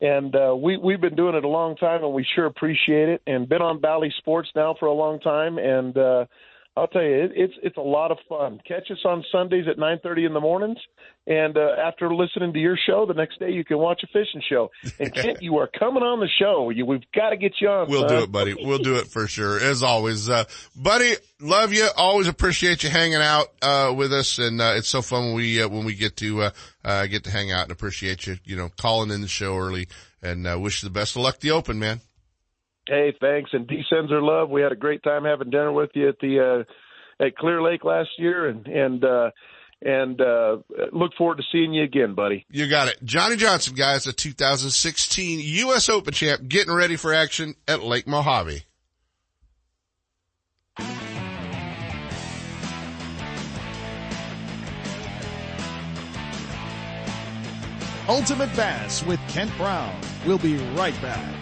and uh, we we've been doing it a long time, and we sure appreciate it. And been on Bally Sports now for a long time, and uh, I'll tell you, it, it's it's a lot of fun. Catch us on Sundays at nine thirty in the mornings, and uh, after listening to your show, the next day you can watch a fishing show. And Kent, you are coming on the show. You, we've got to get you on. We'll son. do it, buddy. We'll do it for sure. As always, uh, buddy, love you. Always appreciate you hanging out, uh, with us. And, uh, it's so fun when we, uh, when we get to, uh, uh, get to hang out and appreciate you, you know, calling in the show early and, uh, wish you the best of luck the open, man. Hey, thanks. And D sends her love. We had a great time having dinner with you at the uh, at Clear Lake last year, and and uh, and uh, look forward to seeing you again, buddy. You got it, Johnny Johnson, guys, the 2016 U.S. Open champ, getting ready for action at Lake Mojave. Ultimate Bass with Kent Brown. We'll be right back.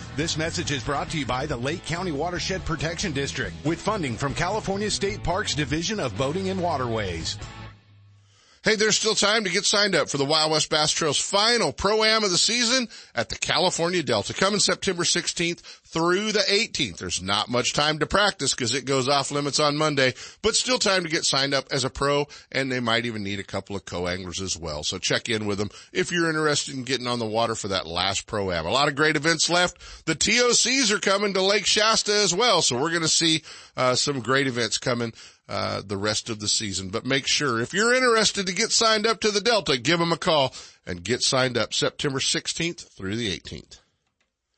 This message is brought to you by the Lake County Watershed Protection District with funding from California State Parks Division of Boating and Waterways. Hey, there's still time to get signed up for the Wild West Bass Trail's final Pro-Am of the season at the California Delta coming September 16th through the 18th. There's not much time to practice because it goes off limits on Monday, but still time to get signed up as a pro and they might even need a couple of co-anglers as well. So check in with them if you're interested in getting on the water for that last Pro-Am. A lot of great events left. The TOCs are coming to Lake Shasta as well. So we're going to see, uh, some great events coming uh, the rest of the season. But make sure if you're interested to get signed up to the Delta, give them a call and get signed up September 16th through the 18th.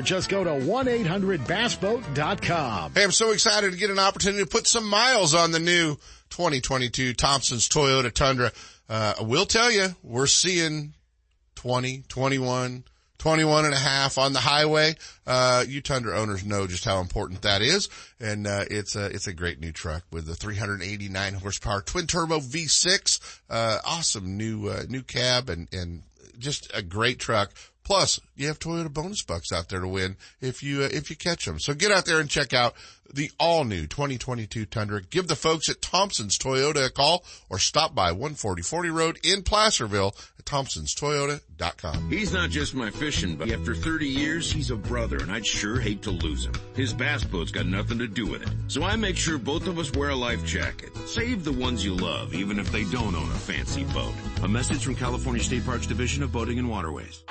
just go to 1-800-BASSBOAT.com. Hey, I'm so excited to get an opportunity to put some miles on the new 2022 Thompson's Toyota Tundra. Uh, I will tell you, we're seeing 20, 21, 21 and a half on the highway. Uh, you Tundra owners know just how important that is. And, uh, it's a, it's a great new truck with the 389 horsepower twin turbo V6. Uh, awesome new, uh, new cab and, and just a great truck. Plus, you have Toyota bonus bucks out there to win if you uh, if you catch them. So get out there and check out the all new 2022 Tundra. Give the folks at Thompson's Toyota a call or stop by 14040 Road in Placerville at thompsonstoyota.com. He's not just my fishing buddy. After 30 years, he's a brother and I'd sure hate to lose him. His bass boat's got nothing to do with it. So I make sure both of us wear a life jacket. Save the ones you love, even if they don't own a fancy boat. A message from California State Parks Division of Boating and Waterways.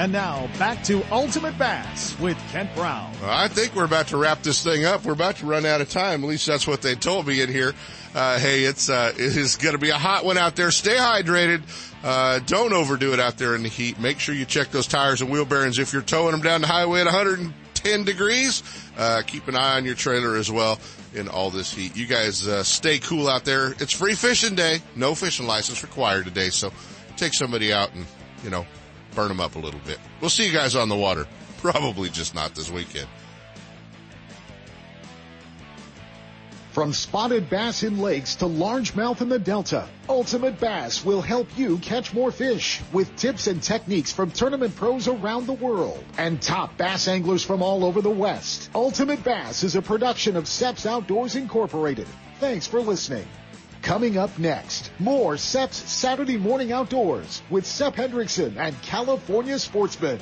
And now back to Ultimate Bass with Kent Brown. I think we're about to wrap this thing up. We're about to run out of time. At least that's what they told me in here. Uh, hey, it's, uh, it is going to be a hot one out there. Stay hydrated. Uh, don't overdo it out there in the heat. Make sure you check those tires and wheel bearings. If you're towing them down the highway at 110 degrees, uh, keep an eye on your trailer as well in all this heat. You guys, uh, stay cool out there. It's free fishing day. No fishing license required today. So take somebody out and, you know, burn them up a little bit. We'll see you guys on the water. Probably just not this weekend. From spotted bass in lakes to largemouth in the Delta, Ultimate Bass will help you catch more fish with tips and techniques from tournament pros around the world and top bass anglers from all over the West. Ultimate Bass is a production of Seps Outdoors Incorporated. Thanks for listening. Coming up next, more Seps Saturday Morning Outdoors with Sep Hendrickson and California Sportsman.